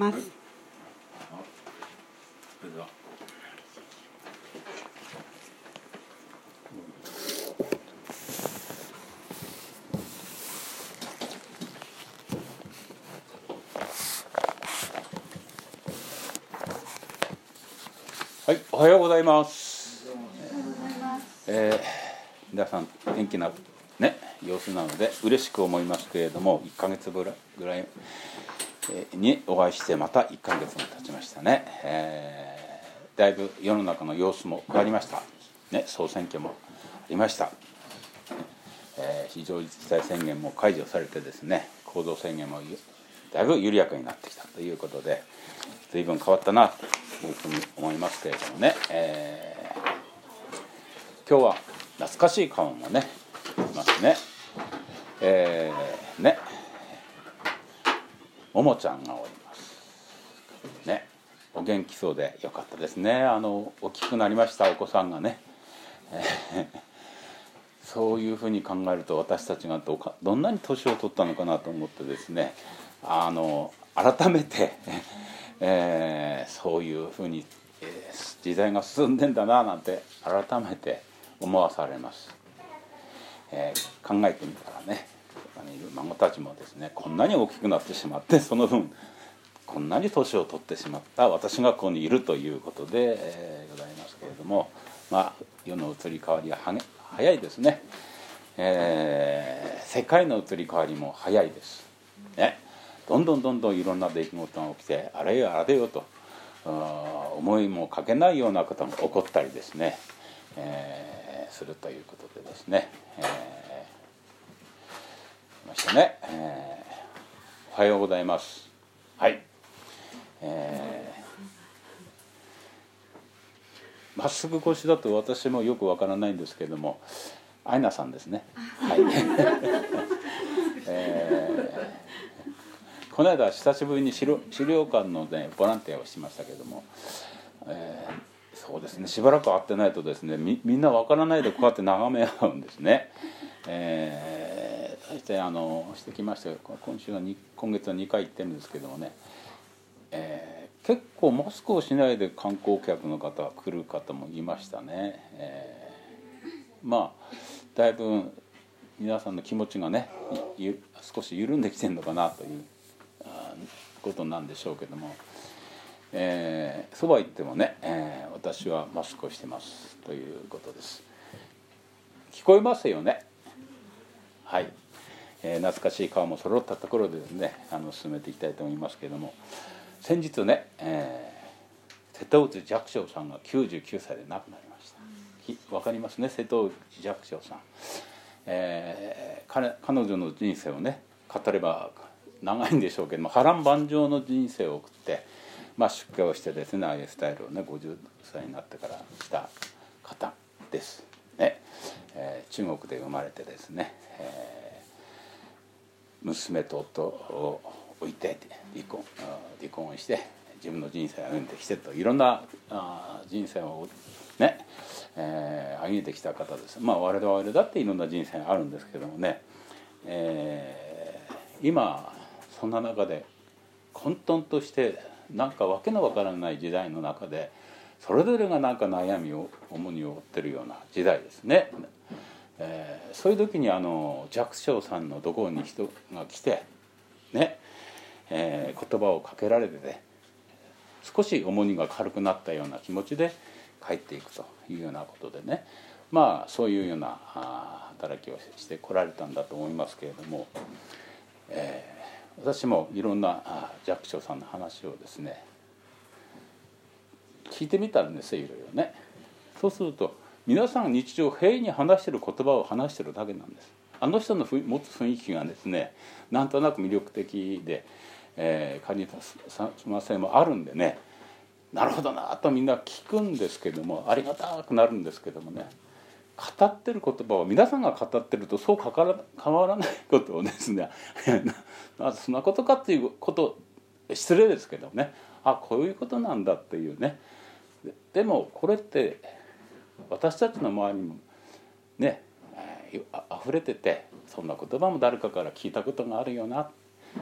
ますはい、おはようございます。皆さん元気なね様子なので嬉しく思いますけれども、1ヶ月ぐらいぐらいえーにお会いしてまた1ヶ月も経ちましたね。えーだいぶ世の中の様子も変わりました。ね、総選挙もありました。えー非常事態宣言も解除されてですね行動制限もだいぶ緩やかになってきたということで随分変わったなというふうに思いますけれどもね、えー今日は懐かしい顔もねいますねえーねももちゃんがおります。ね。お元気そうでよかったですね。あの大きくなりましたお子さんがね、え そういうふうに考えると私たちがどかどんなに年を取ったのかなと思ってですね。あの改めて、えーそういうふうに、え時代が進んでんだななんて改めて思わされます、えー考えてみたらね。あのいる孫たちもですねこんなに大きくなってしまってその分こんなに年を取ってしまった私がここにいるということで、えーございますけれども、まあ、世の移り変わりがは早いですね、えー世界の移り変わりも早いです、ね、どんどんどんどんいろんな出来事が起きてあれよあれよと思いもかけないようなことが起こったりですね、えーするということでですね、えーましたね、えーおはようございます。はい。えーまっすぐ腰だと私もよくわからないんですけれどもアイナさんですね。はい、えーこの間久しぶりに資料資料館のねボランティアをしましたけども、えーそうですね。しばらく会ってないとですねみみんなわからないでこうやって眺め合うんですね。えー、そしてあのしてきました今週は今月は2回行ってるんですけどもね、えー結構マスクをしないで観光客の方が来る方もいましたね。えーまあだいぶ皆さんの気持ちがね少し緩んできてるのかなということなんでしょうけども。えーそば行ってもね、えー私はマスクをしてますということです聞こえますよね？はい、えー懐かしい顔も揃ったところでですねあの進めていきたいと思いますけれども先日ね、えー瀬戸内寂聴さんが99歳で亡くなりました。わかりますね？瀬戸内寂聴さん、えー彼彼女の人生をね語れば長いんでしょうけども波乱万丈の人生を送って、まあ、出家をしてですねああいうスタイルをね50歳になってからした方です、ね。えー中国で生まれてですね、えー娘と夫を置いて離婚離婚して自分の人生を歩んできてといろんな人生をね、えー歩んできた方ですまあ我々だっていろんな人生あるんですけどもね、えー今そんな中で混沌としてなんかわけのわからない時代の中でそれぞれがなんか悩みを重荷を負ってるような時代ですね。えーそういう時にあの寂聴さんのところに人が来てね、えー言葉をかけられてね少し重荷が軽くなったような気持ちで帰っていくというようなことでねまあそういうような働きをしてこられたんだと思いますけれども、えー私もいろんな寂聴さんの話をですね聞いてみたんですよいろいろね。そうすると皆さん日常平易に話してる言葉を話してるだけなんです。あの人の持つ雰囲気がですねなんとなく魅力的で、えー、カリスマ性もあるんでねなるほどなとみんな聞くんですけどもありがたくなるんですけどもね語ってる言葉を皆さんが語ってるとそうかから変わらないことをですね なそんなことかっていうこと失礼ですけどねあこういうことなんだっていうねでもこれって私たちの周りにもねあ溢れててそんな言葉も誰かから聞いたことがあるよな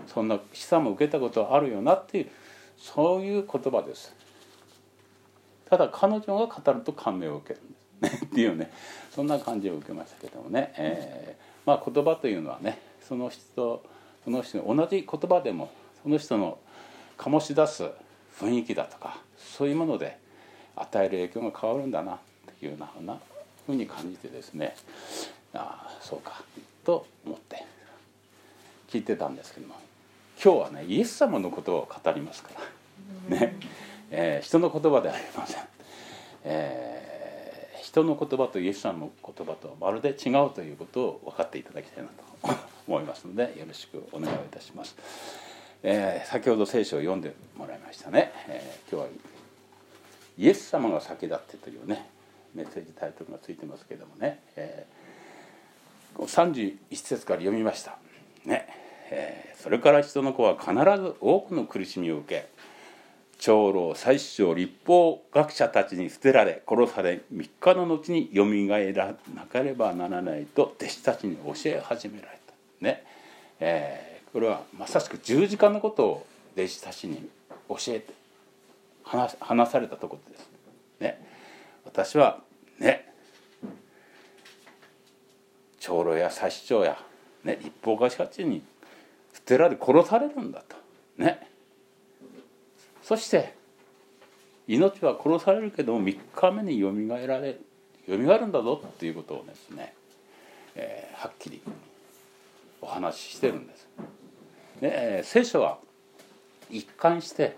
そんな示唆も受けたことあるよなっていうそういう言葉です。ただ彼女が語ると感銘を受けるんですねっていうねそんな感じを受けましたけどもね、えー、まあ言葉というのはねその人その人同じ言葉でもその人の醸し出す雰囲気だとかそういうもので与える影響が変わるんだないうようなふうに感じてですねああそうかと思って聞いてたんですけども今日はねイエス様のことを語りますからね、えー、人の言葉ではありません、えー、人の言葉とイエス様の言葉とまるで違うということを分かっていただきたいなと思いますのでよろしくお願いいたします。えー、先ほど聖書を読んでもらいましたね、えー、今日は「イエス様が先立って」というねメッセージタイトルがついてますけどもね、えー、31節から読みました。ね、えー、それから人の子は必ず多くの苦しみを受け長老最首長立法学者たちに捨てられ殺され3日の後によみがえらなければならないと弟子たちに教え始められた。ね、えーこれはまさしく十字架のことを弟子たちに教えて話話されたところです。ね、私はね長老や差し長や、ね、一方貸したちに捨てられ殺されるんだと。ね、そして命は殺されるけども3日目によみがえられるよみがえるんだぞっていうことをですね、えー、はっきりお話ししてるんです。ね、聖書は一貫して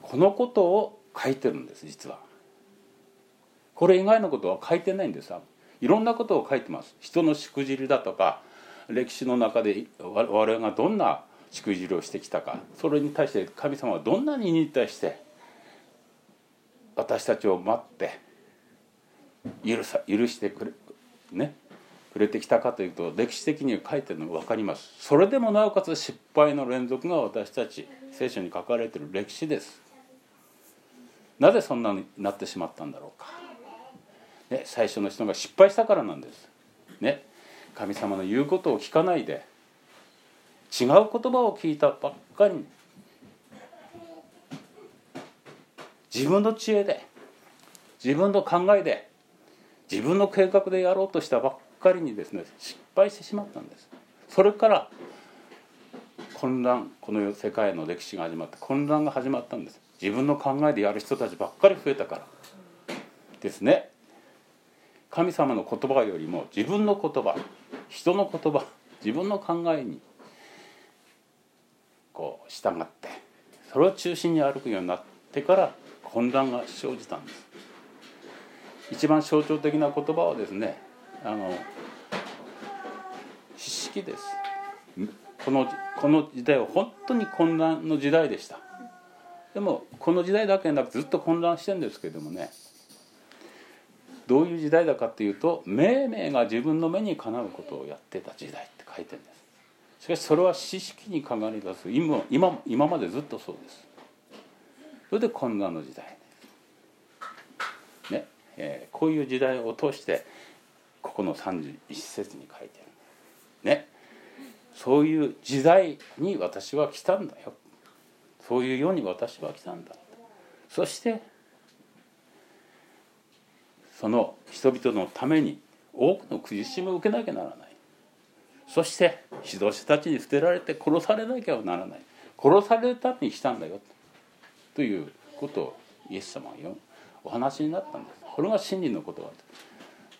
このことを書いてるんです実は。これ以外のことは書いてないんです。いろんなことを書いてます。人のしくじりだとか歴史の中で我々がどんなしくじりをしてきたか。それに対して神様はどんなにに対して私たちを待って許さ許してくれね触れてきたかというと歴史的に書いてるのが分かります。それでもなおかつ失敗の連続が私たち聖書に書かれている歴史です。なぜそんなになってしまったんだろうか、ね、最初の人が失敗したからなんです。ね神様の言うことを聞かないで違う言葉を聞いたばっかりに自分の知恵で自分の考えで自分の計画でやろうとしたばっかりにですね失敗してしまったんです。それから混乱この世界の歴史が始まって混乱が始まったんです。自分の考えでやる人たちばっかり増えたから。ですね。神様の言葉よりも自分の言葉人の言葉自分の考えにこう従ってそれを中心に歩くようになってから混乱が生じたんです。一番象徴的な言葉はですねあの知識です。このこの時代は本当に混乱の時代でした。でもこの時代だけでなくずっと混乱してるんですけどもねどういう時代だかっていうと命名が自分の目にかなうことをやってた時代って書いてるんです。しかしそれは知識にかがり出す。今今今までずっとそうです。それで混乱の時代。ね、えー、こういう時代を通してここの31節に書いてる。ね。そういう時代に私は来たんだよ。そういう世に私は来たんだ。そしてその人々のために多くの苦しみを受けなきゃならない。そして指導者たちに捨てられて殺されなきゃならない。殺されるために来たんだよ。ということをイエス様はお話になったんです。これが真理の言葉で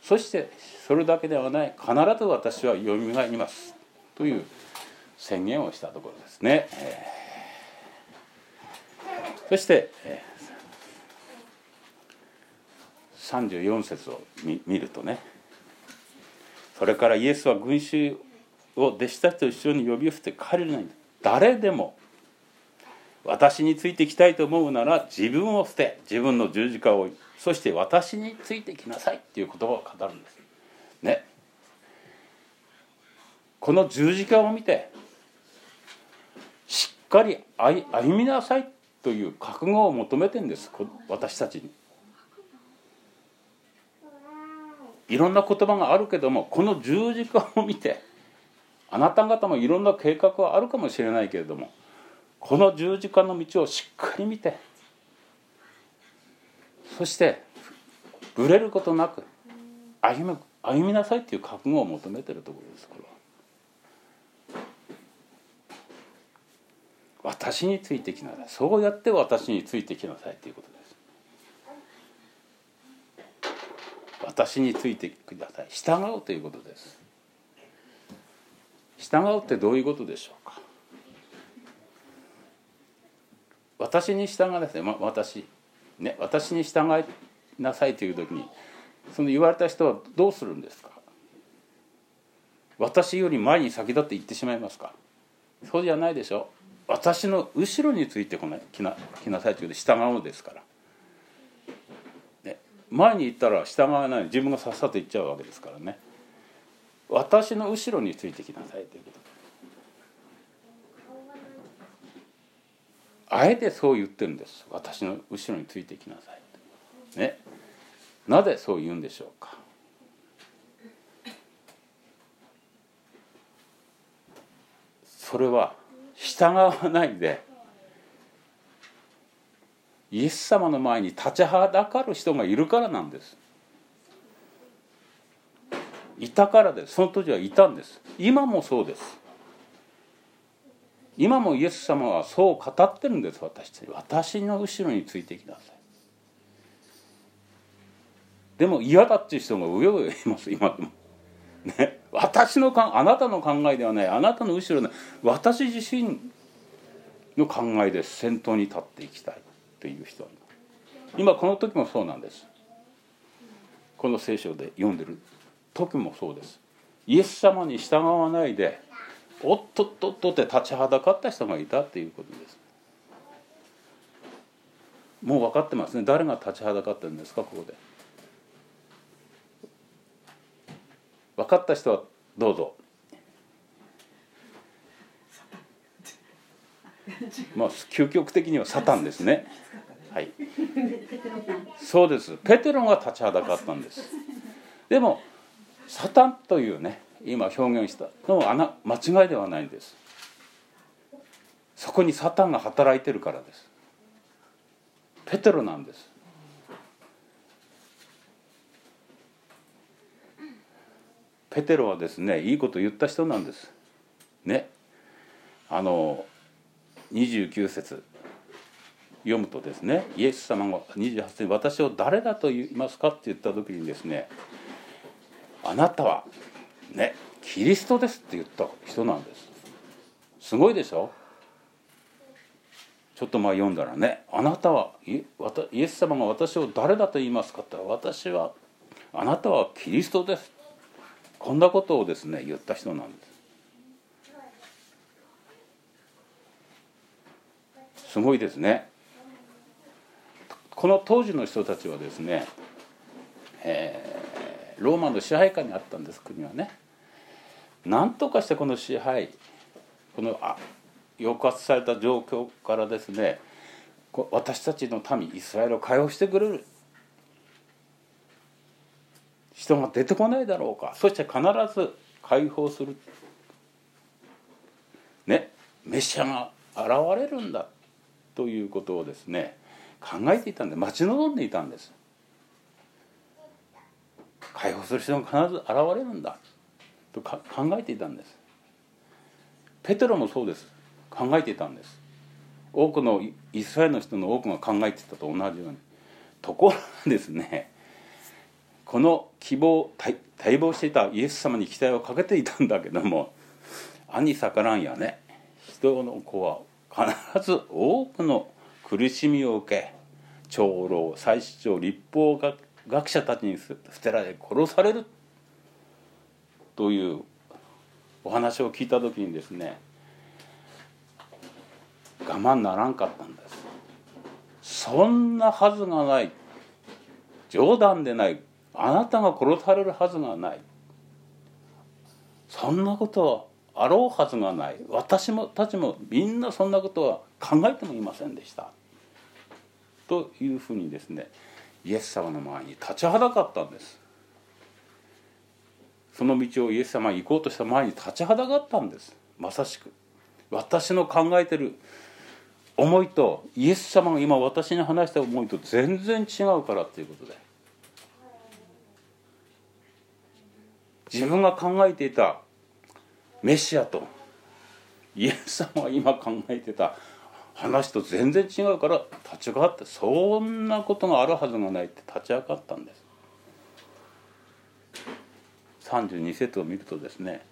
すそしてそれだけではない。必ず私はよみがえります。という宣言をしたところですね、えー、そして、えー、34節を見るとね。それからイエスは群衆を弟子たちと一緒に呼び寄せて彼らに誰でも私についてきたいと思うなら自分を捨て自分の十字架を追いそして私についてきなさいっていう言葉を語るんです。ね。この十字架を見てしっかり歩みなさいという覚悟を求めてんです私たちに。いろんな言葉があるけどもこの十字架を見てあなた方もいろんな計画はあるかもしれないけれどもこの十字架の道をしっかり見てそしてぶれることなく歩む歩みなさいっていう覚悟を求めてるところですこれは。私についてきなさいそうやって私についてきなさいということです私についてください。従うということです。従うってどういうことでしょうか。私に従いなさい、ま、私ね私に従いなさいという時にその言われた人はどうするんですか。私より前に先立って言ってしまいますか。そうじゃないでしょ。私の後ろについてこない来な来なさいというで従うのですから、前に行ったら従わない自分がさっさと行っちゃうわけですからね。私の後ろについてきなさいということ。あえてそう言ってるんです。私の後ろについてきなさい。ね。なぜそう言うんでしょうか。それは従わないでイエス様の前に立ちはだかる人がいるからなんです。いたからです。その当時はいたんです。今もそうです。今もイエス様はそう語ってるんです。私たち。私の後ろについてきなさい。でも嫌だっていう人がうようよいます。今でも。ね、私のかあなたの考えではない。あなたの後ろの私自身の考えで先頭に立っていきたい。という人今この時もそうなんです。この聖書で読んでる時もそうです。イエス様に従わないでおっとっとっとって立ちはだかった人がいたっていうことです。もう分かってますね。誰が立ちはだかってるんですかここで。分かった人はどうぞ。まあ究極的にはサタンですね。はい。そうです。ペテロが立ちはだかったんです。でもサタンというね今表現したのは間違いではないんです。そこにサタンが働いてるからです。ペテロなんです。ペテロはですねいいこと言った人なんです。ね。あの29節読むとですねイエス様が28節私を誰だと言いますか?」って言った時にですね「あなたはねキリストですって言った人なんですすごいでしょ？ちょっと前読んだらね「あなたはイエス様が私を誰だと言いますか?」って言ったら「私はあなたはキリストです」こんなことをですね言った人なんですすごいですね。この当時の人たちはですね、えー、ローマの支配下にあったんです国はね。何とかしてこの支配このあ抑圧された状況からですね私たちの民イスラエルを解放してくれる。人が出てこないだろうか。そして必ず解放する。ね。メシアが現れるんだ。ということをですね考えていたんで待ち望んでいたんです。解放する人が必ず現れるんだと考えていたんです。ペテロもそうです。考えていたんです。多くのイスラエルの人の多くが考えていたと同じように。ところがですねこの希望待望していたイエス様に期待をかけていたんだけども兄逆らんやね人の子は必ず多くの苦しみを受け長老祭司長立法学者たちに捨てられ殺される。というお話を聞いた時にですね我慢ならんかったんです。そんなはずがない。冗談でない。あなたが殺されるはずがない。そんなことはあろうはずがない。私もたちもみんなそんなことは考えてもいませんでした。というふうにですねイエス様の前に立ちはだかったんです。その道をイエス様に行こうとした前に立ちはだかったんです。まさしく。私の考えてる思いとイエス様が今私に話した思いと全然違うからっていうことで。自分が考えていたメシアと。イエス様が今考えてた。話と全然違うから立ち上がってそんなことがあるはずがないって立ち上がったんです。32節を見るとですね、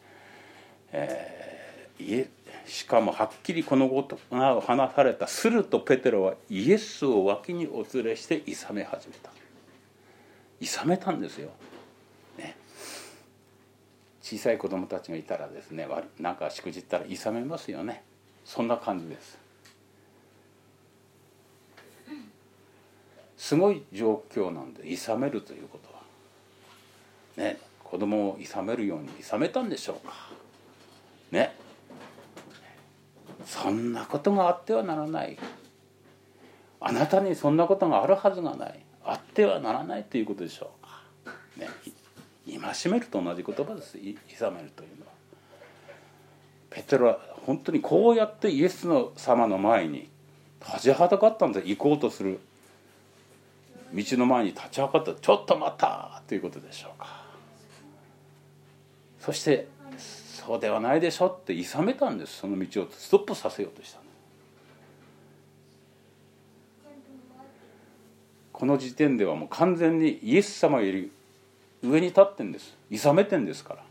えー、しかもはっきりこのことが話された。するとペテロはイエスを脇にお連れしていさめ始めた。いさめたんですよ、小さい子供たちがいたらですねなんかしくじったらいさめますよね。そんな感じです。すごい状況なんでいさめるということは。ね子供をいさめるようにいさめたんでしょうか。ね。そんなことがあってはならない。あなたにそんなことがあるはずがない。あってはならないということでしょう。戒めると同じ言葉です。いさめるというのは。ペテロは本当にこうやってイエスの様の前に立ちはだかったんです。行こうとする道の前に立ち上がった。ちょっと待った。ということでしょうか。そしてそうではないでしょっていさめたんです。その道をストップさせようとした。この時点ではもう完全にイエス様より上に立ってんです。いさめてんですから。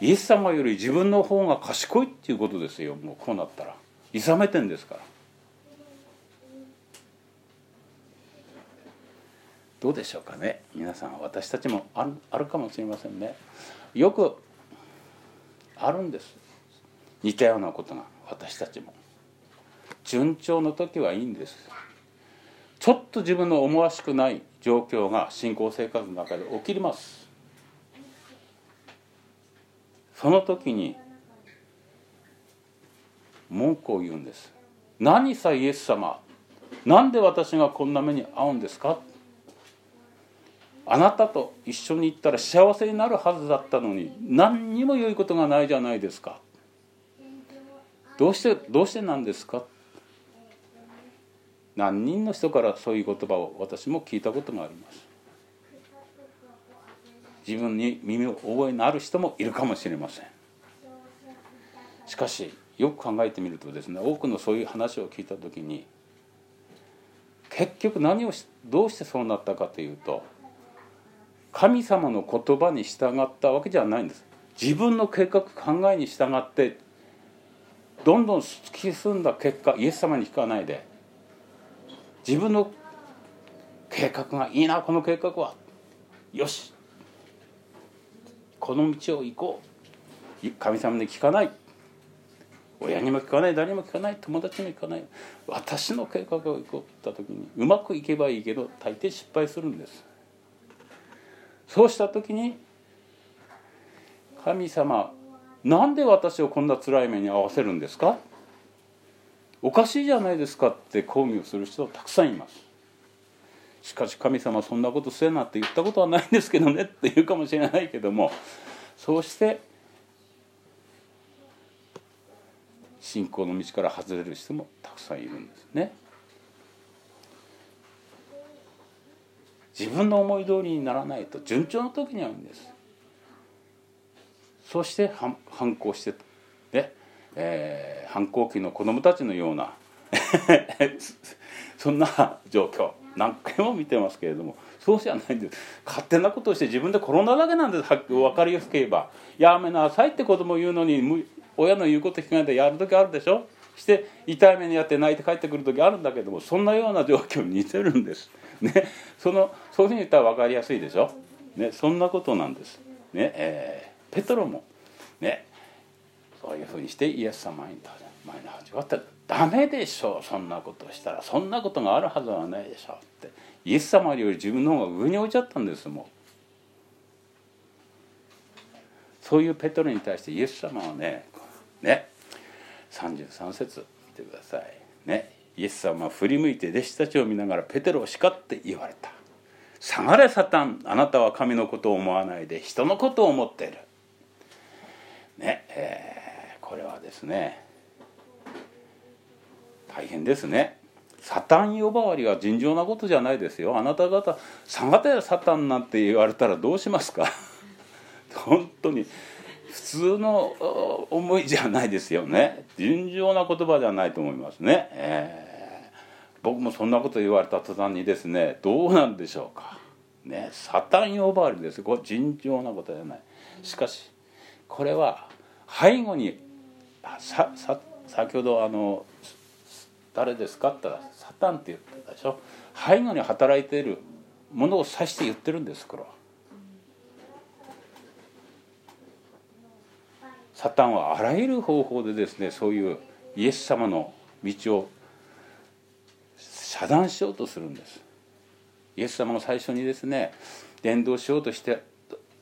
イエス様より自分の方が賢いっていうことですよ。もうこうなったら。いさめてんですから。どうでしょうかね。皆さん私たちもあるあるかもしれませんね。よくあるんです。似たようなことが私たちも。順調の時はいいんです。ちょっと自分の思わしくない。状況が信仰生活の中で起きます。その時に文句を言うんです。何さイエス様？なんで私がこんな目に遭うんですか？あなたと一緒に行ったら幸せになるはずだったのに何にも良いことがないじゃないですか。どうしてどうしてなんですか？何人の人からそういう言葉を私も聞いたことがあります。自分に耳を覚えのある人もいるかもしれません。しかしよく考えてみるとですね多くのそういう話を聞いた時に結局何をどうしてそうなったかというと神様の言葉に従ったわけじゃないんです。自分の計画考えに従ってどんどん突き進んだ結果イエス様に聞かないで自分の計画がいいなこの計画は。よし。この道を行こう。神様に聞かない。親にも聞かない。誰にも聞かない。友達にも聞かない。私の計画を行こうった時にうまくいけばいいけど大抵失敗するんです。そうした時に神様なんで私をこんな辛い目に遭わせるんですか？おかしいじゃないですかって抗議をする人はたくさんいます。しかし神様そんなことせえなって言ったことはないんですけどねって言うかもしれないけどもそうして信仰の道から外れる人もたくさんいるんですね。自分の思い通りにならないと順調の時にはいいんです。そして反抗して、えー、反抗期の子供たちのような そんな状況。何回も見てますけれどもそうじゃないんです。勝手なことをして自分で転んだだけなんです。分かりやすく言えば。やめなさいって子供言うのに親の言うこと聞かないでやる時あるでしょ？して痛い目にやって泣いて帰ってくる時あるんだけどもそんなような状況に似てるんです。ね、そのそういうふうに言ったら分かりやすいでしょ、ね、そんなことなんです、ね。えー、ペトロも、ね、そういうふうにしてイエス様に前に始まったら「ダメでしょう。そんなことをしたら。そんなことがあるはずはないでしょ」って。イエス様より自分の方が上に置いちゃったんですもう。そういうペトロに対してイエス様はねね33節見てください。ねイエス様は振り向いて弟子たちを見ながらペテロを叱って言われた「下がれサタンあなたは神のことを思わないで人のことを思っている」ねえー、これはですね大変ですね。サタン呼ばわりが尋常なことじゃないですよ。あなた方「さがたやサタン」なんて言われたらどうしますか？本当に普通の思いじゃないですよね。尋常な言葉じゃないと思いますね、えー、僕もそんなこと言われた途端にですねどうなんでしょうか。ねサタン呼ばわりです。これ尋常なことじゃない。しかしこれは背後にささ先ほどあの誰ですかって言ったらサタンって言ったでしょ。背後に働いているものを指して言ってるんですこれは。サタンはあらゆる方法でですねそういうイエス様の道を遮断しようとするんです。イエス様が最初にですね伝道しようとして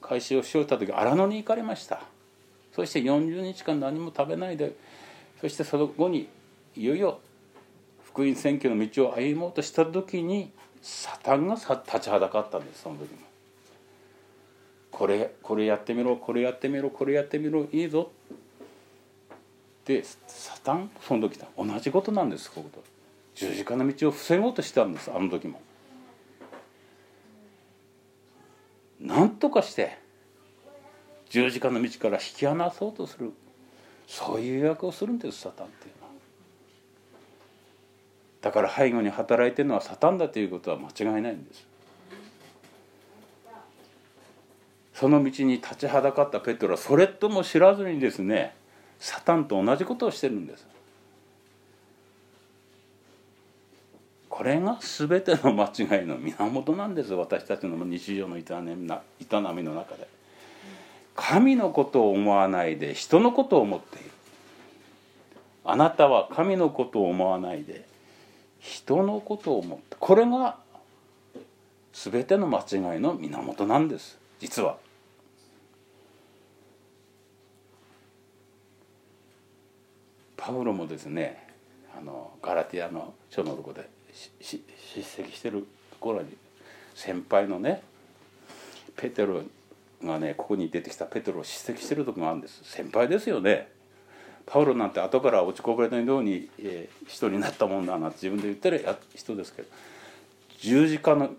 開始をしようとした時荒野に行かれました。そして40日間何も食べないでそしてその後にいよいよ福音選挙の道を歩もうとした時にサタンが立ちはだかったんですその時も。これこれやってみろこれやってみろこれやってみろいいぞでサタンその時だ同じことなんですここと十字架の道を防ごうとしたんですあの時も。なんとかして十字架の道から引き離そうとするそういう役をするんですサタンっていうのは。だから背後に働いてるのはサタンだということは間違いないんです。その道に立ちはだかったペトロはそれとも知らずにですねサタンと同じことをしてるんです。これが全ての間違いの源なんです私たちの日常の営みの中で神のことを思わないで人のことを思っている。あなたは神のことを思わないで人のことを思ってこれが全ての間違いの源なんです。実は。パウロもですねあのガラティアの書のとこで叱責してるところに先輩のねペテロがねここに出てきたペテロを叱責してるとこがあるんです。先輩ですよね。パウロなんて後から落ちこぼれのように、えー、人になったもんだなって自分で言ってる人ですけど十字架の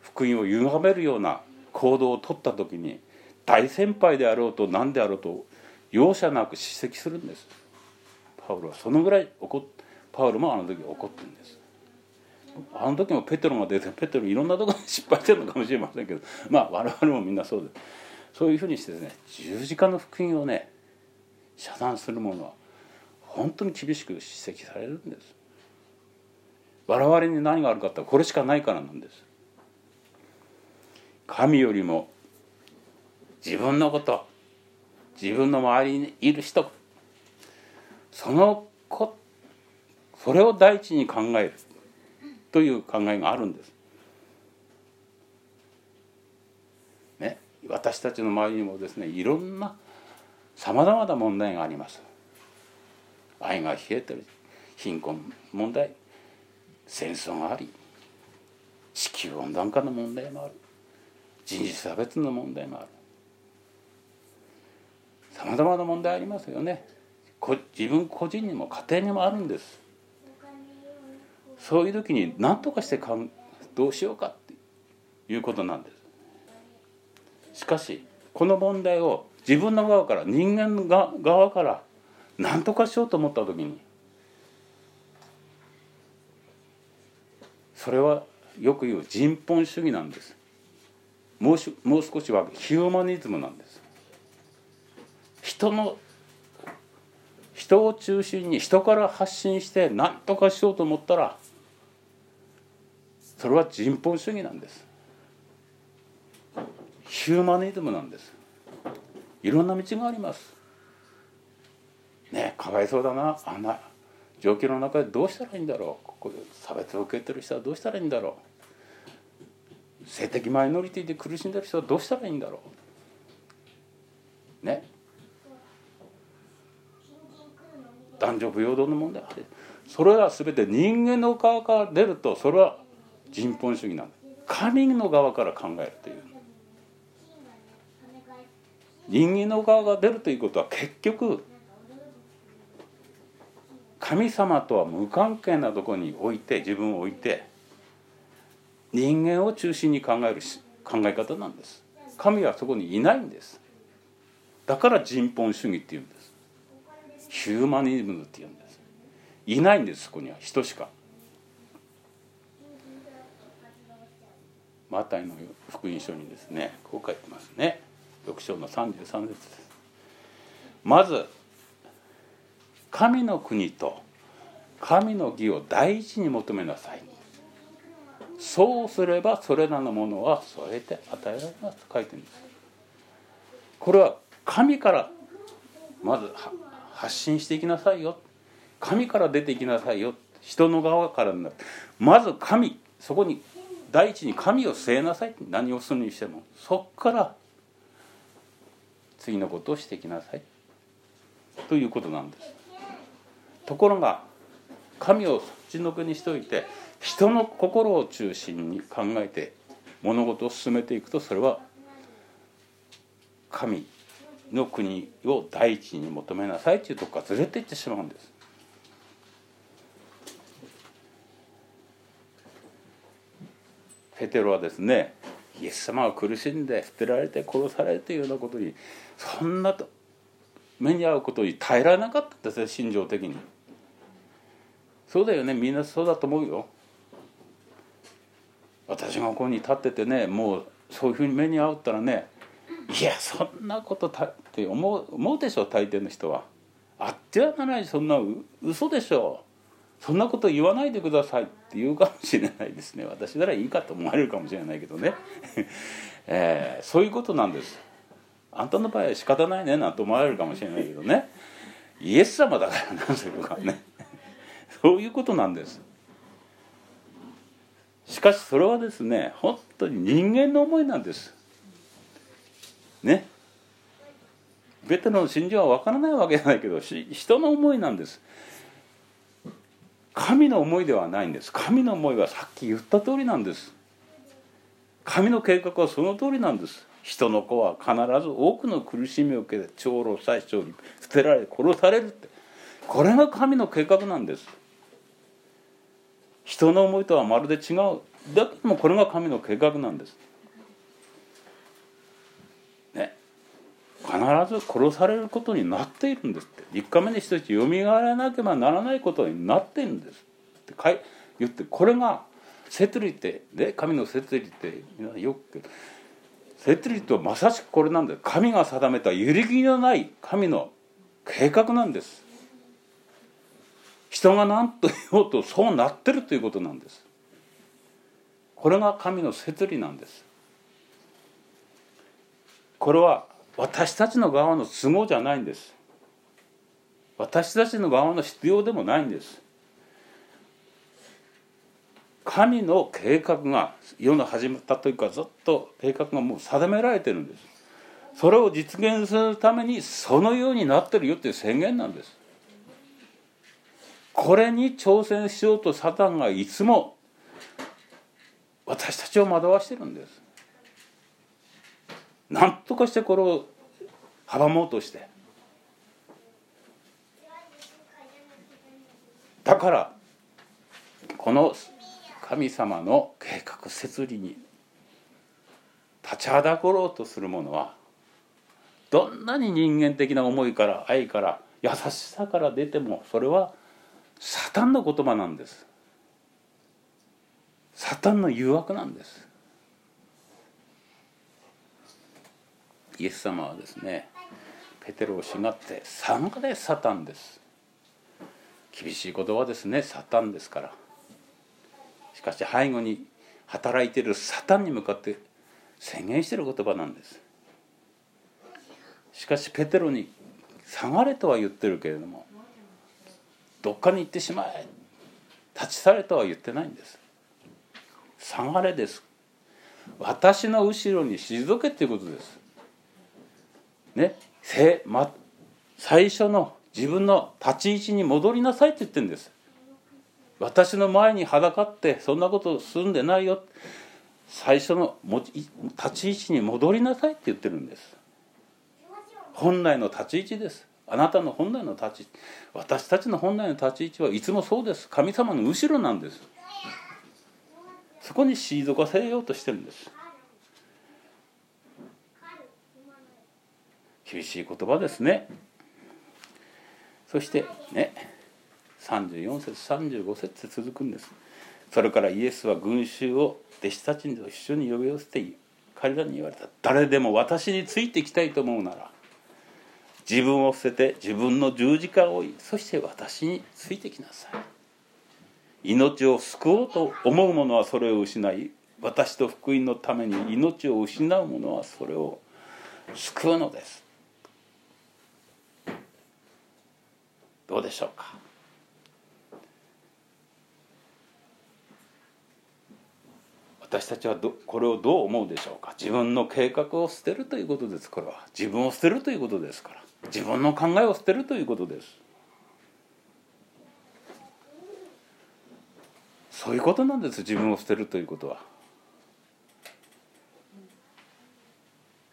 福音を歪めるような行動を取った時に大先輩であろうと何であろうと容赦なく叱責するんです。パウロはそのぐらい怒っパウロもあの時怒ってるんです。あの時もペテロが出てペテロいろんなところで失敗してるのかもしれませんけどまあ我々もみんなそうですそういうふうにしてですね十字架の福音をね遮断する者は本当に厳しく指摘されるんです。我々に何があるかってこれしかないからなんです。神よりも自分のこと自分の周りにいる人そのこそれを第一に考える。という考えがあるんです。ね、私たちの周りにもですねいろんなさまざまな問題があります。愛が冷えてる貧困問題戦争があり地球温暖化の問題もある人種差別の問題もあるさまざまな問題ありますよね自分個人にも家庭にもあるんですそういう時に何とかしてかんどうしようかっていうことなんです。しかしこの問題を自分の側から人間の側から何とかしようと思った時にそれはよく言う人本主義なんです。もうしもう少しはヒューマニズムなんです。人の人を中心に人から発信して何とかしようと思ったらそれは人本主義なんです。ヒューマニズムなんです。いろんな道があります。ねかわいそうだな。あんな状況の中でどうしたらいいんだろう。ここで差別を受けてる人はどうしたらいいんだろう。性的マイノリティで苦しんでる人はどうしたらいいんだろう。ね。男女平等の問題それは全て人間の側から出るとそれは人本主義なんだ神の側から考えるという。人間の側が出るということは結局神様とは無関係なところに置いて自分を置いて人間を中心に考える考え方なんです。神はそこにいないんです。だから人本主義っていうんです。ヒューマニズムっていうんです。いないんですそこには。人しか。マタイの福音書にですねこう書いてますね。6章の33節です。まず神の国と神の義を第一に求めなさい。そうすればそれらのものは添えて与えられます。と書いてるんです。これは神からまず発信していきなさいよ。神から出ていきなさいよ。人の側からになってまず神そこに第一に神を据えなさい何をするにしてもそこから次のことをしてきなさいということなんですところが神をそっちのけにしておいて人の心を中心に考えて物事を進めていくとそれは神の国を第一に求めなさいというとこからずれていってしまうんです。ペテロはですねイエス様が苦しんで捨てられて殺されるというようなことにそんなと目に遭うことに耐えられなかったんですね心情的に。そうだよねみんなそうだと思うよ。私がここに立っててねもうそういうふうに目に遭うったらねいやそんなことたって思う思うでしょ大抵の人は。あってはならないそんな嘘でしょそんなこと言わないでくださいって言うかもしれないですね。私ならいいかと思われるかもしれないけどね、えー、そういうことなんです。あんたの場合は仕方ないねなんて思われるかもしれないけどね。イエス様だからなんするかね。そういうことなんです。しかしそれはですね本当に人間の思いなんです。ね。ベテロの信条は分からないわけじゃないけど人の思いなんです。神の思いではないんです。神の思いはさっき言った通りなんです。神の計画はその通りなんです。人の子は必ず多くの苦しみを受けて長老最長に捨てられ殺されるって。これが神の計画なんです。人の思いとはまるで違う。だけどもこれが神の計画なんです。必ず殺されることになっているんですって。3日目に一つよみがえらなければならないことになっているんですって。かい言ってこれが摂理ってね神の摂理ってよく摂理とまさしくこれなんです神が定めた揺りぎのない神の計画なんです。人が何と言おうとそうなってるということなんです。これが神の摂理なんです。これは私たちの側の都合じゃないんです。私たちの側の必要でもないんです。神の計画が世の始まった時からずっと計画がもう定められてるんです。それを実現するためにそのようになってるよっていう宣言なんです。これに挑戦しようとサタンがいつも私たちを惑わしてるんです。何とかしてこれを阻もうとして。だからこの神様の計画設理に立ちはだころうとする者はどんなに人間的な思いから愛から優しさから出てもそれはサタンの言葉なんです。サタンの誘惑なんです。イエス様はですねペテロをしがって参加でサタンです。厳しい言葉ですねサタンですから。しかし背後に働いているサタンに向かって宣言している言葉なんです。しかしペテロに下がれとは言ってるけれどもどっかに行ってしまえ立ち去れとは言ってないんです。下がれです。私の後ろに退けっていうことです。ね。せ、ま、最初の自分の立ち位置に戻りなさいって言ってるんです。私の前に裸ってそんなことすんでないよ。最初の立ち位置に戻りなさいって言ってるんです。本来の立ち位置です。あなたの本来の立ち私たちの本来の立ち位置はいつもそうです。神様の後ろなんです。そこに退かせようとしてるんです。厳しい言葉ですね。そしてね34節35節続くんです。それからイエスは群衆を弟子たちと一緒に呼び寄せて彼らに言われた。誰でも私についていきたいと思うなら自分を捨てて自分の十字架を追いそして私についてきなさい。命を救おうと思う者はそれを失い私と福音のために命を失う者はそれを救うのです。どうでしょうか？私たちはどこれをどう思うでしょうか？自分の計画を捨てるということですこれは自分を捨てるということですから。自分の考えを捨てるということです。そういうことなんです。自分を捨てるということは。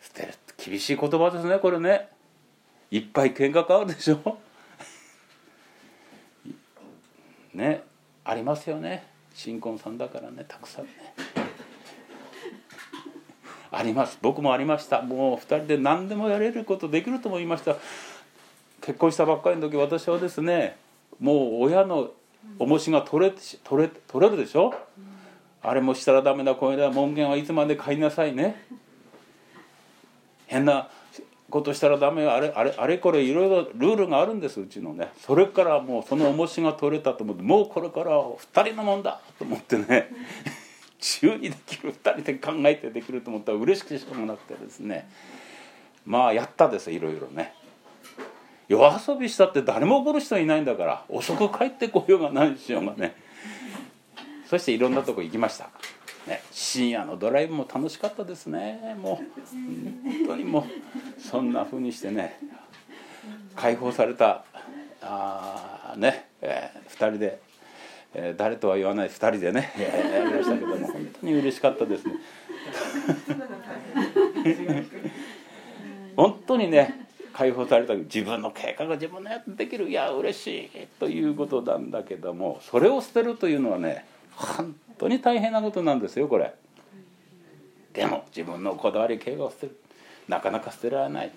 捨てる厳しい言葉ですねこれね。いっぱい喧嘩があるでしょ？ねありますよね。新婚さんだからねたくさんね。あります。僕もありました。もう2人で何でもやれることできると思いました。結婚したばっかりの時私はですねもう親の重しが取れ取れ取れるでしょ？あれもしたらダメだこれだ門限はいつまで買いなさいね。変なことしたらダメあれあれあれこれいろいろルールがあるんですうちのね。それからもうその重しが取れたと思ってもうこれから2人のもんだと思ってね。自由にできる2人で考えてできると思ったら嬉しくてしょうがなくてですね。まあやったですいろいろね。夜遊びしたって誰も怒る人いないんだから遅く帰ってこようが何しようがね。そしていろんなとこ行きました、ね、深夜のドライブも楽しかったですね。もう本当にもうそんなふうにしてね解放されたあね、えー、2人でえー、誰とは言わない2人でね、えー、やりましたけども本当に嬉しかったですね。本当にね解放された自分の計画が自分のやつできるいや嬉しいということなんだけどもそれを捨てるというのはね本当に大変なことなんですよこれ。でも自分のこだわり計画を捨てる。なかなか捨てられない。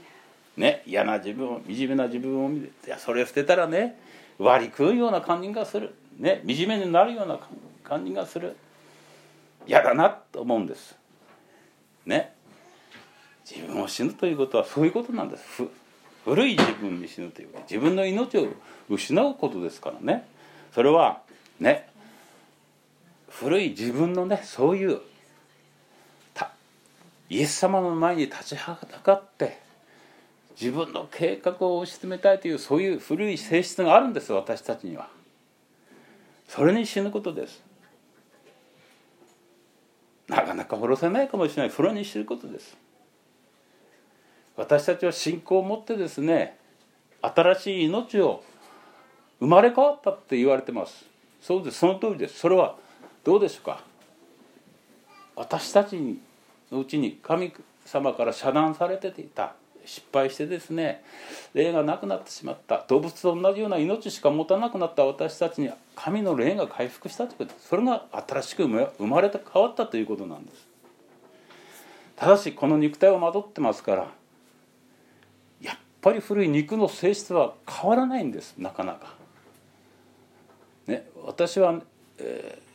ね嫌な自分を惨めな自分を見ていやそれを捨てたらね割り食うような感じがする。ね惨めになるような感じがする。嫌だなと思うんです。ね。自分を死ぬということはそういうことなんです。古い自分に死ぬというか自分の命を失うことですからね。それはね古い自分のねそういうイエス様の前に立ちはだかって自分の計画を推し進めたいというそういう古い性質があるんです私たちには。それに死ぬことです。なかなか殺せないかもしれない。それに死ぬことです。私たちは信仰を持ってですね新しい命を生まれ変わったって言われてます。そうです。その通りです。それはどうでしょうか？私たちのうちに神様から遮断されていた失敗してですね霊がなくなってしまった動物と同じような命しか持たなくなった私たちに神の霊が回復したということそれが新しく生まれた変わったということなんですただしこの肉体をまとってますからやっぱり古い肉の性質は変わらないんですなかなか。ね、私は、えー、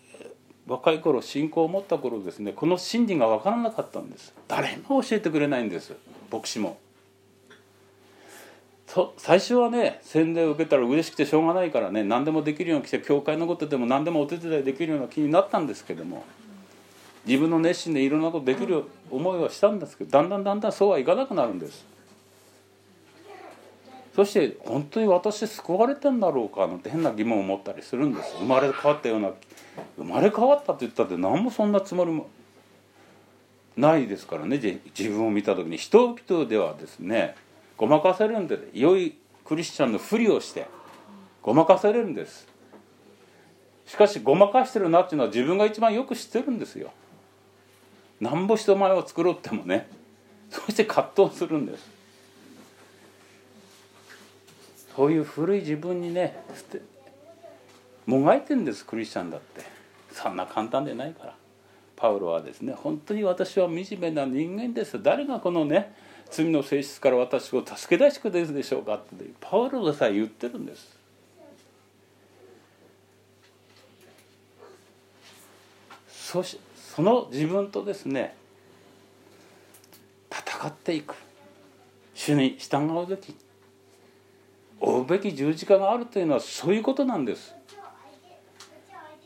若い頃信仰を持った頃ですねこの真理が分からなかったんです。誰も教えてくれないんです牧師も。そ最初はね洗礼を受けたら嬉しくてしょうがないからね何でもできるように来て教会のことでも何でもお手伝いできるような気になったんですけども自分の熱心でいろんなことできる思いはしたんですけどだんだんだんだんそうはいかなくなるんです。そして本当に私救われてんだろうかなんて変な疑問を持ったりするんです。生まれ変わったような生まれ変わったって言ったって何もそんなつもりもないですからね。自分を見た時に人々ではですねごまかせるんで良いクリスチャンのふりをしてごまかせれるんです。しかしごまかしてるなっていうのは自分が一番よく知ってるんですよ。なんぼ人前を作ろうってもねそして葛藤するんです。そういう古い自分にねもがいてんですクリスチャンだって。そんな簡単でないから。パウロはですね本当に私は惨めな人間です。誰がこのね罪の性質から私を助け出してくれるでしょうかってパウロがさえ言ってるんです。そしその自分とですね戦っていく。主に従う時追うべき十字架があるというのはそういうことなんです。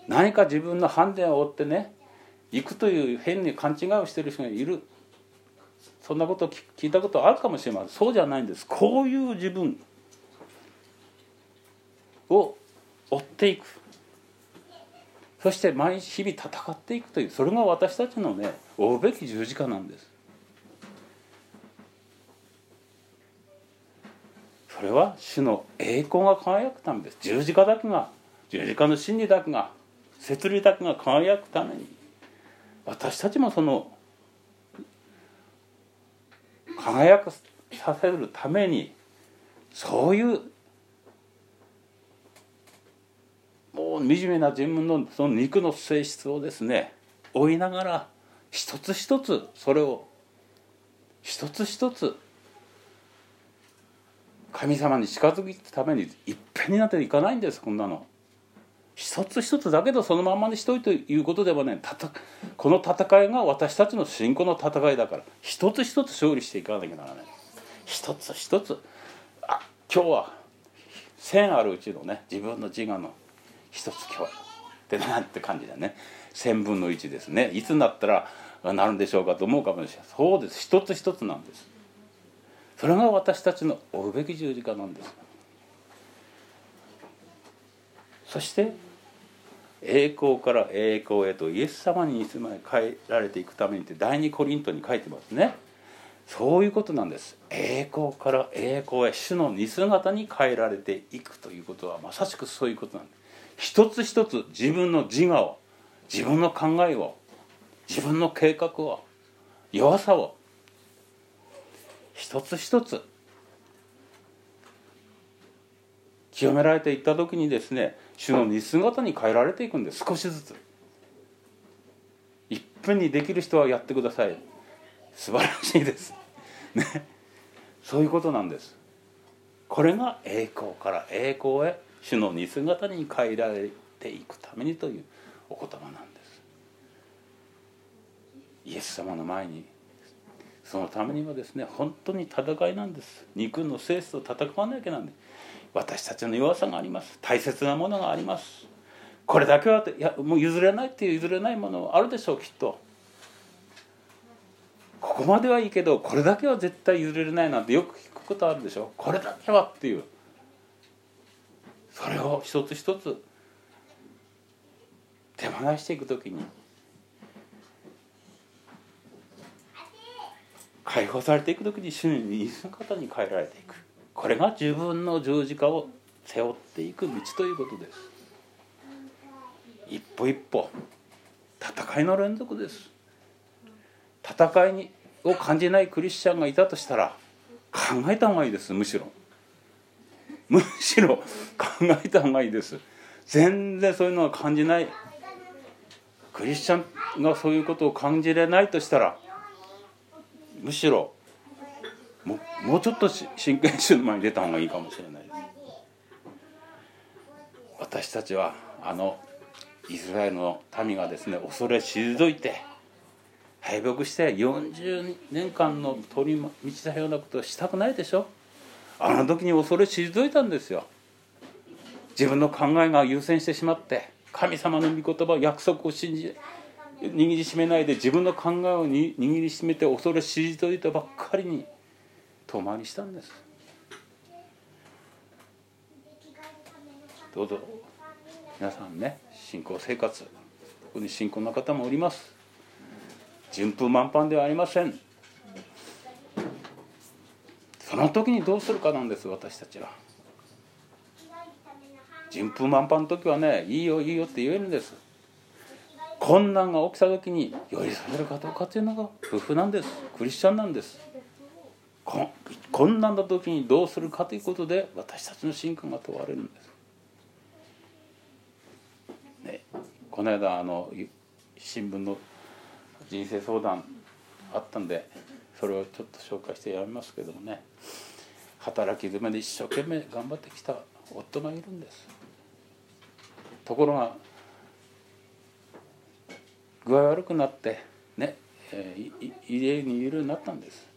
何か自分の判断を追ってね行くという変に勘違いをしている人がいる。そんなことを聞いたことあるかもしれません。そうじゃないんです。こういう自分を追っていく。そして毎日々戦っていくという。それが私たちのね追うべき十字架なんです。それは主の栄光が輝くためです。十字架だけが十字架の真理だけが摂理だけが輝くために。私たちもその輝かさせるためにそういうもう惨めな自分のその肉の性質をですね追いながら一つ一つそれを一つ一つ神様に近づくためにいっぺんになっていかないんですこんなの。一つ一つだけどそのままにしといということではねこの戦いが私たちの信仰の戦いだから一つ一つ勝利していかなきゃならない。一つ一つ。あ今日は1000あるうちのね自分の自我の一つ今日ってなんて感じだね。1000分の1ですね。いつになったらなるんでしょうかと思うかもしれない。そうです。一つ一つなんです。それが私たちの追うべき十字架なんです。そして栄光から栄光へとイエス様にいつまで変えられていくためにって第二コリントに書いてますね。そういうことなんです。栄光から栄光へ主の似姿に変えられていくということはまさしくそういうことなんです。一つ一つ自分の自我を自分の考えを自分の計画を弱さを一つ一つ清められていった時にですね主の似姿に変えられていくんです。少しずつ。1分にできる人はやってください。素晴らしいです。ね。そういうことなんです。これが栄光から栄光へ主の似姿に変えられていくためにというお言葉なんです。イエス様の前にそのためにはですね本当に戦いなんです。肉の性質と戦わなきゃなんで。私たちの弱さがあります。大切なものがあります。これだけはいやもう譲れないっていう譲れないものあるでしょうきっと。ここまではいいけどこれだけは絶対譲れないなんてよく聞くことあるでしょ。これだけはっていう。それを一つ一つ手放していく時に解放されていく時に主に似た方に変えられていく。これが自分の十字架を背負っていく道ということです。一歩一歩戦いの連続です。戦いにを感じないクリスチャンがいたとしたら考えた方がいいです。むしろ。むしろ考えた方がいいです。全然そういうのは感じない。クリスチャンがそういうことを感じれないとしたらむしろももうちょっと真剣宗の前に出た方がいいかもしれないです。私たちはあのイスラエルの民がですね恐れ退いて敗北して40年間の取り道したようなことをしたくないでしょ。あの時に恐れ退いたんですよ。自分の考えが優先してしまって神様の御言葉約束を信じ握りしめないで自分の考えを握りしめて恐れ退いたばっかりに遠回りしたんです。どうぞ。皆さんね信仰生活特に信仰の方もおります。順風満帆ではありません。その時にどうするかなんです私たちは。順風満帆の時はねいいよいいよって言えるんです。困難が起きた時に寄り添えるかどうかっていうのが夫婦なんです。クリスチャンなんです。困難な時にどうするかということで私たちの信仰が問われるんです。ね、この間あの新聞の人生相談あったんでそれをちょっと紹介してやめますけどもね。働き詰めで一生懸命頑張ってきた夫がいるんです。ところが具合悪くなってね、えー、家にいるようになったんです。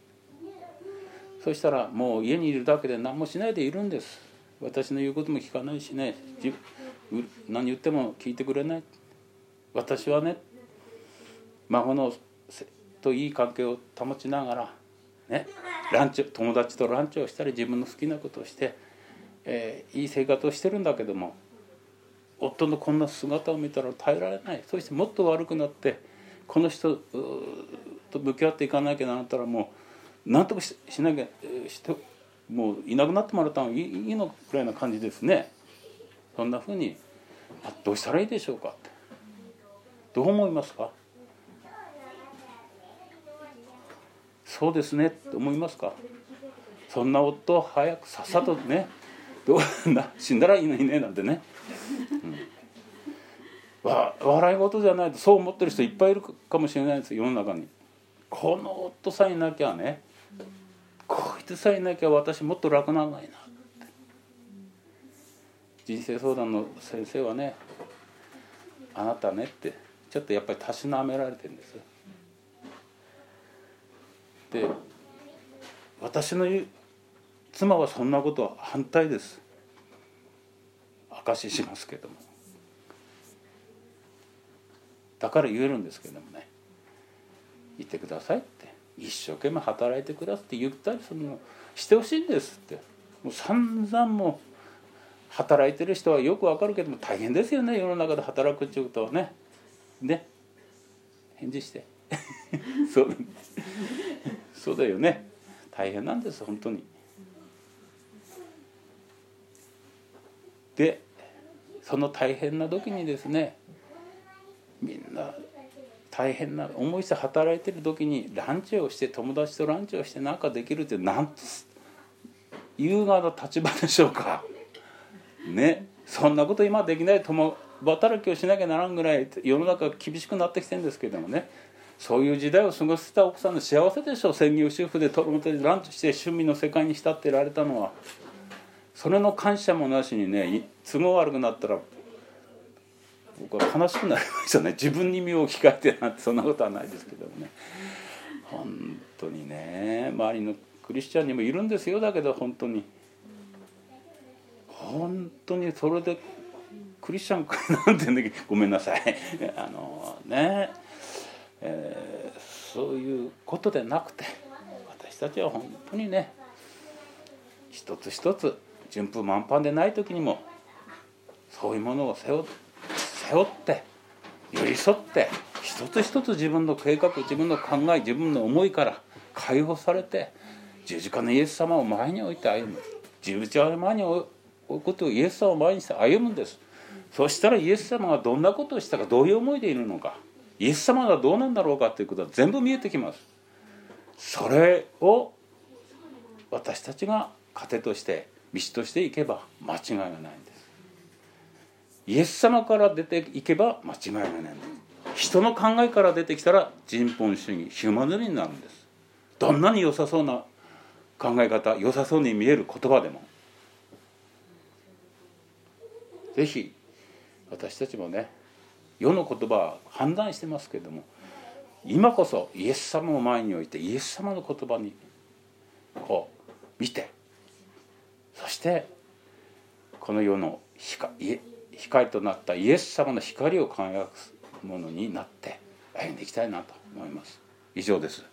そしたらもう家にいるだけで何もしないでいるんです。私の言うことも聞かないしね。何言っても聞いてくれない。私はね孫のといい関係を保ちながらねランチ友達とランチをしたり自分の好きなことをして、えー、いい生活をしてるんだけども夫のこんな姿を見たら耐えられない。そしてもっと悪くなってこの人と向き合っていかなきゃなったらもう何とかしなきゃしてもういなくなってもらった方がいいのくらいな感じですね。そんなふうにあどうしたらいいでしょうかって。どう思いますか？そうですね。って思いますか？そんな夫早くさっさとねどうな 死んだらいいのにねなんてね、うん、わ笑い事じゃないとそう思ってる人いっぱいいるかもしれないです世の中に。この夫さえいなきゃねこいつさえいなきゃ私もっと楽なんないなって。人生相談の先生はねあなたねってちょっとやっぱりたしなめられてるんですで私の妻はそんなことは反対です。証ししますけども。だから言えるんですけどもね。言ってくださいって。一生懸命働いてくださいって言ったりするのしてほしいんですって。もう散々も働いてる人はよくわかるけども大変ですよね。世の中で働くっていうことはね。ね。返事して。そう。そうだよね。大変なんです本当に。でその大変な時にですねみんな大変な思いして働いてる時にランチをして友達とランチをして何かできるって何優雅な立場でしょうか。ねそんなこと今できない共働きをしなきゃならんぐらい世の中厳しくなってきてるんですけどもね。そういう時代を過ごせた奥さんの幸せでしょう。専業主婦でトロントでランチして趣味の世界に浸ってられたのは。それの感謝もなしにね都合悪くなったら僕は悲しくなりましたね。自分に身を置き換えてなんてそんなことはないですけどもね。本当にね周りのクリスチャンにもいるんですよ。だけど本当に。本当にそれでクリスチャンかなんてんだけ？ごめんなさい。あのね。えー、そういうことでなくて私たちは本当にね一つ一つ順風満帆でない時にもそういうものを背負背負って寄り添って一つ一つ自分の計画自分の考え自分の思いから解放されて十字架のイエス様を前に置いて歩む。十字架の前に置くことをイエス様を前にして歩むんです。そしたらイエス様がどんなことをしたかどういう思いでいるのかイエス様がどうなんだろうかということは全部見えてきます。それを私たちが糧として道としていけば間違いがないんです。イエス様から出ていけば間違いがないんです。人の考えから出てきたら人本主義ヒューマヌリになるんです。どんなに良さそうな考え方良さそうに見える言葉でも。是非私たちもね世の言葉は判断してますけれども今こそイエス様を前に置いてイエス様の言葉にこう見てそしてこの世の光光となったイエス様の光を輝くものになって歩んでいきたいなと思います。以上です。